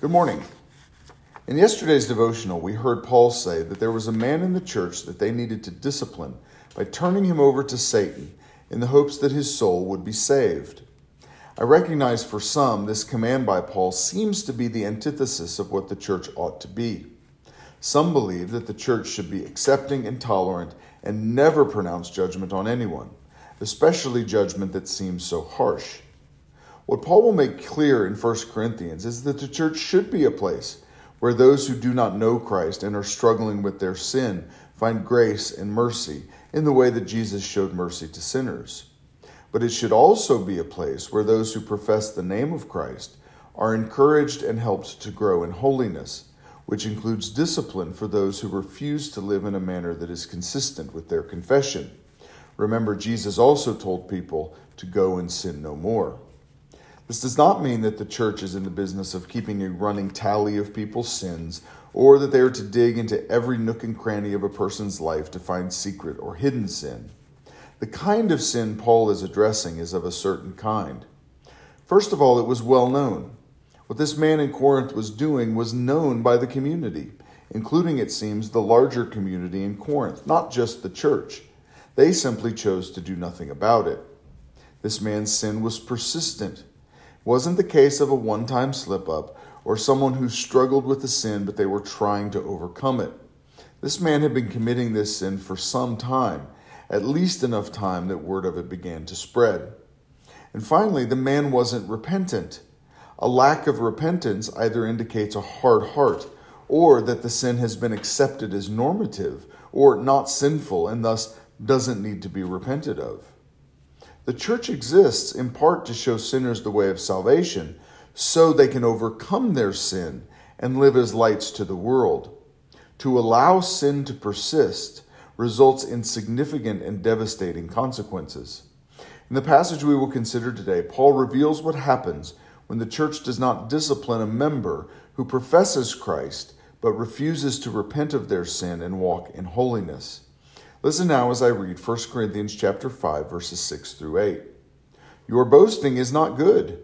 Good morning. In yesterday's devotional, we heard Paul say that there was a man in the church that they needed to discipline by turning him over to Satan in the hopes that his soul would be saved. I recognize for some this command by Paul seems to be the antithesis of what the church ought to be. Some believe that the church should be accepting and tolerant and never pronounce judgment on anyone, especially judgment that seems so harsh. What Paul will make clear in 1 Corinthians is that the church should be a place where those who do not know Christ and are struggling with their sin find grace and mercy in the way that Jesus showed mercy to sinners. But it should also be a place where those who profess the name of Christ are encouraged and helped to grow in holiness, which includes discipline for those who refuse to live in a manner that is consistent with their confession. Remember, Jesus also told people to go and sin no more. This does not mean that the church is in the business of keeping a running tally of people's sins or that they are to dig into every nook and cranny of a person's life to find secret or hidden sin. The kind of sin Paul is addressing is of a certain kind. First of all, it was well known. What this man in Corinth was doing was known by the community, including, it seems, the larger community in Corinth, not just the church. They simply chose to do nothing about it. This man's sin was persistent wasn't the case of a one time slip up or someone who struggled with the sin but they were trying to overcome it. This man had been committing this sin for some time, at least enough time that word of it began to spread. And finally, the man wasn't repentant. A lack of repentance either indicates a hard heart or that the sin has been accepted as normative or not sinful and thus doesn't need to be repented of. The church exists in part to show sinners the way of salvation so they can overcome their sin and live as lights to the world. To allow sin to persist results in significant and devastating consequences. In the passage we will consider today, Paul reveals what happens when the church does not discipline a member who professes Christ but refuses to repent of their sin and walk in holiness. Listen now as I read 1 Corinthians chapter 5 verses 6 through 8. Your boasting is not good.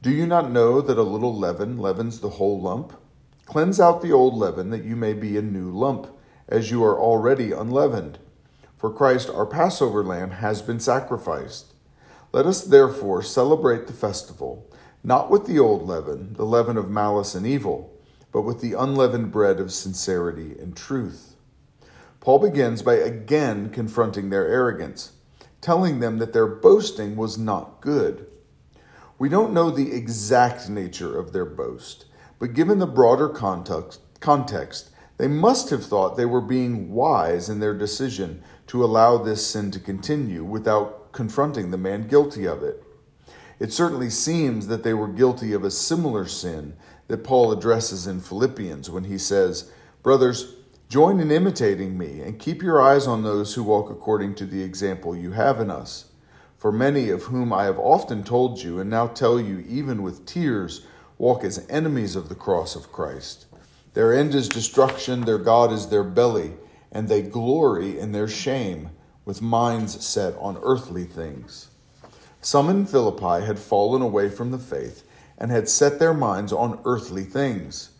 Do you not know that a little leaven leavens the whole lump? Cleanse out the old leaven that you may be a new lump, as you are already unleavened. For Christ our Passover lamb has been sacrificed. Let us therefore celebrate the festival, not with the old leaven, the leaven of malice and evil, but with the unleavened bread of sincerity and truth. Paul begins by again confronting their arrogance, telling them that their boasting was not good. We don't know the exact nature of their boast, but given the broader context, context, they must have thought they were being wise in their decision to allow this sin to continue without confronting the man guilty of it. It certainly seems that they were guilty of a similar sin that Paul addresses in Philippians when he says, Brothers, Join in imitating me, and keep your eyes on those who walk according to the example you have in us. For many of whom I have often told you, and now tell you even with tears, walk as enemies of the cross of Christ. Their end is destruction, their God is their belly, and they glory in their shame, with minds set on earthly things. Some in Philippi had fallen away from the faith and had set their minds on earthly things.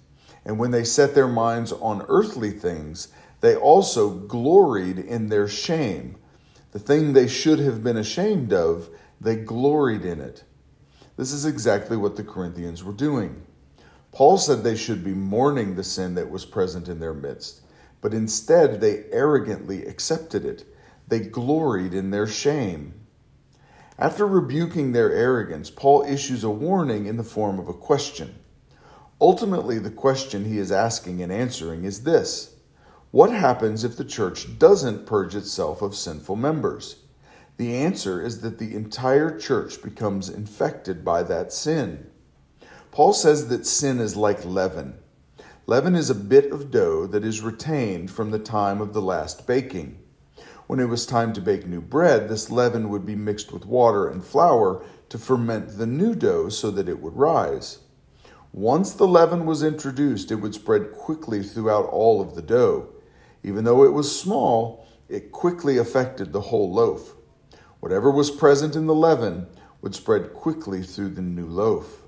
And when they set their minds on earthly things, they also gloried in their shame. The thing they should have been ashamed of, they gloried in it. This is exactly what the Corinthians were doing. Paul said they should be mourning the sin that was present in their midst, but instead they arrogantly accepted it. They gloried in their shame. After rebuking their arrogance, Paul issues a warning in the form of a question. Ultimately, the question he is asking and answering is this What happens if the church doesn't purge itself of sinful members? The answer is that the entire church becomes infected by that sin. Paul says that sin is like leaven. Leaven is a bit of dough that is retained from the time of the last baking. When it was time to bake new bread, this leaven would be mixed with water and flour to ferment the new dough so that it would rise. Once the leaven was introduced, it would spread quickly throughout all of the dough. Even though it was small, it quickly affected the whole loaf. Whatever was present in the leaven would spread quickly through the new loaf.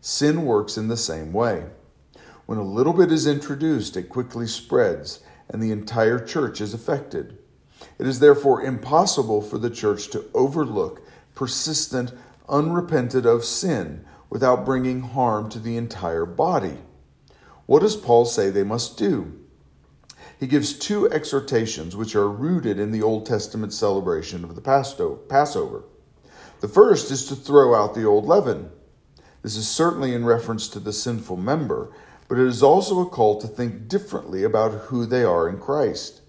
Sin works in the same way. When a little bit is introduced, it quickly spreads, and the entire church is affected. It is therefore impossible for the church to overlook persistent, unrepented of sin without bringing harm to the entire body. What does Paul say they must do? He gives two exhortations which are rooted in the Old Testament celebration of the Passover. The first is to throw out the old leaven. This is certainly in reference to the sinful member, but it is also a call to think differently about who they are in Christ.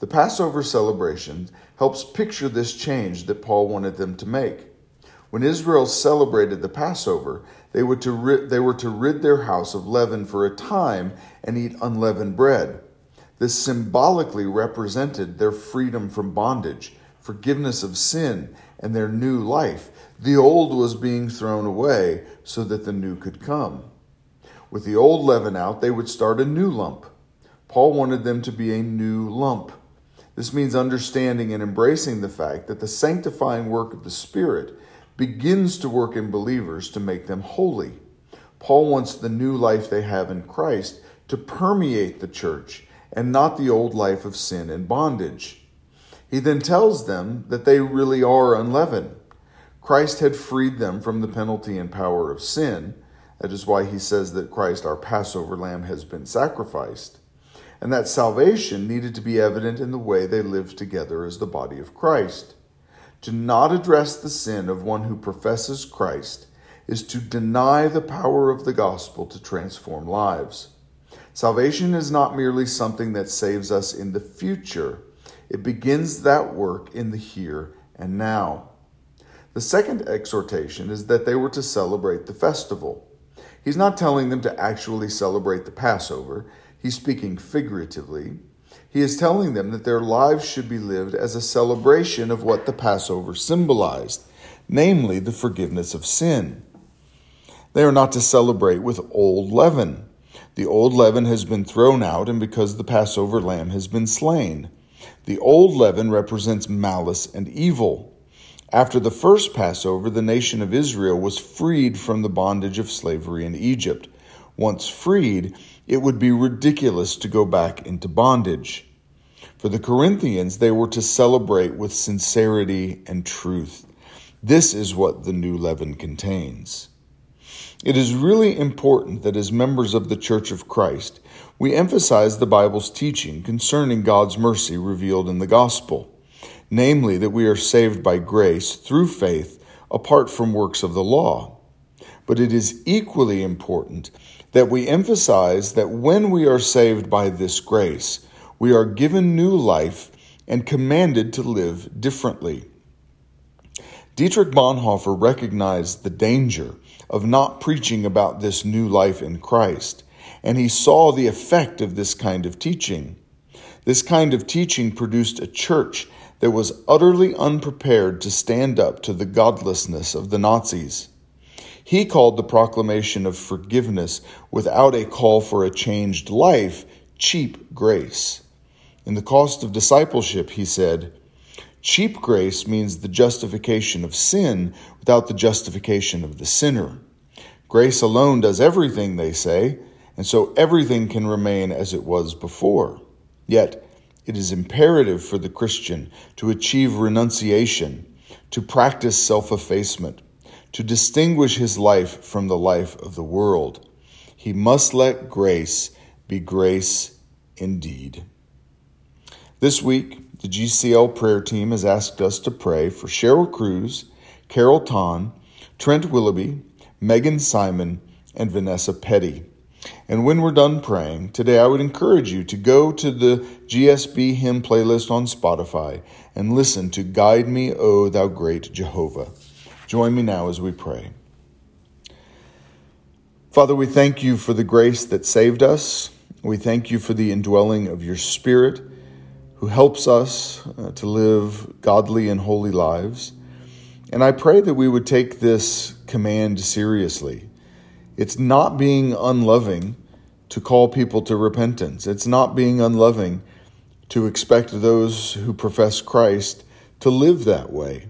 The Passover celebration helps picture this change that Paul wanted them to make. When Israel celebrated the Passover, they were, to rid, they were to rid their house of leaven for a time and eat unleavened bread. This symbolically represented their freedom from bondage, forgiveness of sin, and their new life. The old was being thrown away so that the new could come. With the old leaven out, they would start a new lump. Paul wanted them to be a new lump. This means understanding and embracing the fact that the sanctifying work of the Spirit begins to work in believers to make them holy. Paul wants the new life they have in Christ to permeate the church and not the old life of sin and bondage. He then tells them that they really are unleavened. Christ had freed them from the penalty and power of sin. That is why he says that Christ, our Passover lamb, has been sacrificed. And that salvation needed to be evident in the way they lived together as the body of Christ. To not address the sin of one who professes Christ is to deny the power of the gospel to transform lives. Salvation is not merely something that saves us in the future, it begins that work in the here and now. The second exhortation is that they were to celebrate the festival. He's not telling them to actually celebrate the Passover, he's speaking figuratively. He is telling them that their lives should be lived as a celebration of what the Passover symbolized, namely the forgiveness of sin. They are not to celebrate with old leaven. The old leaven has been thrown out, and because the Passover lamb has been slain. The old leaven represents malice and evil. After the first Passover, the nation of Israel was freed from the bondage of slavery in Egypt. Once freed, it would be ridiculous to go back into bondage. For the Corinthians, they were to celebrate with sincerity and truth. This is what the new leaven contains. It is really important that as members of the Church of Christ, we emphasize the Bible's teaching concerning God's mercy revealed in the gospel, namely that we are saved by grace through faith apart from works of the law. But it is equally important that we emphasize that when we are saved by this grace, we are given new life and commanded to live differently. Dietrich Bonhoeffer recognized the danger of not preaching about this new life in Christ, and he saw the effect of this kind of teaching. This kind of teaching produced a church that was utterly unprepared to stand up to the godlessness of the Nazis. He called the proclamation of forgiveness without a call for a changed life cheap grace. In the cost of discipleship, he said, cheap grace means the justification of sin without the justification of the sinner. Grace alone does everything, they say, and so everything can remain as it was before. Yet, it is imperative for the Christian to achieve renunciation, to practice self effacement, to distinguish his life from the life of the world. He must let grace be grace indeed. This week, the GCL prayer team has asked us to pray for Cheryl Cruz, Carol Ton, Trent Willoughby, Megan Simon, and Vanessa Petty. And when we're done praying, today I would encourage you to go to the GSB hymn playlist on Spotify and listen to Guide Me, O Thou Great Jehovah. Join me now as we pray. Father, we thank you for the grace that saved us. We thank you for the indwelling of your Spirit who helps us uh, to live godly and holy lives. And I pray that we would take this command seriously. It's not being unloving to call people to repentance, it's not being unloving to expect those who profess Christ to live that way.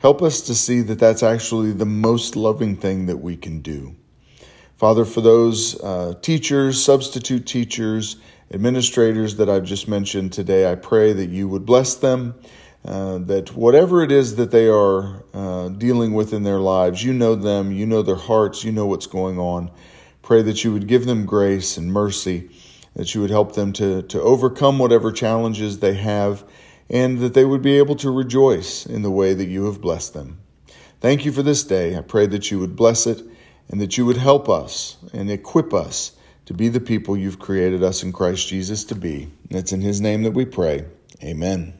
Help us to see that that's actually the most loving thing that we can do. Father, for those uh, teachers, substitute teachers, administrators that I've just mentioned today, I pray that you would bless them, uh, that whatever it is that they are uh, dealing with in their lives, you know them, you know their hearts, you know what's going on. Pray that you would give them grace and mercy, that you would help them to, to overcome whatever challenges they have, and that they would be able to rejoice in the way that you have blessed them. Thank you for this day. I pray that you would bless it and that you would help us and equip us to be the people you've created us in Christ Jesus to be. And it's in his name that we pray. Amen.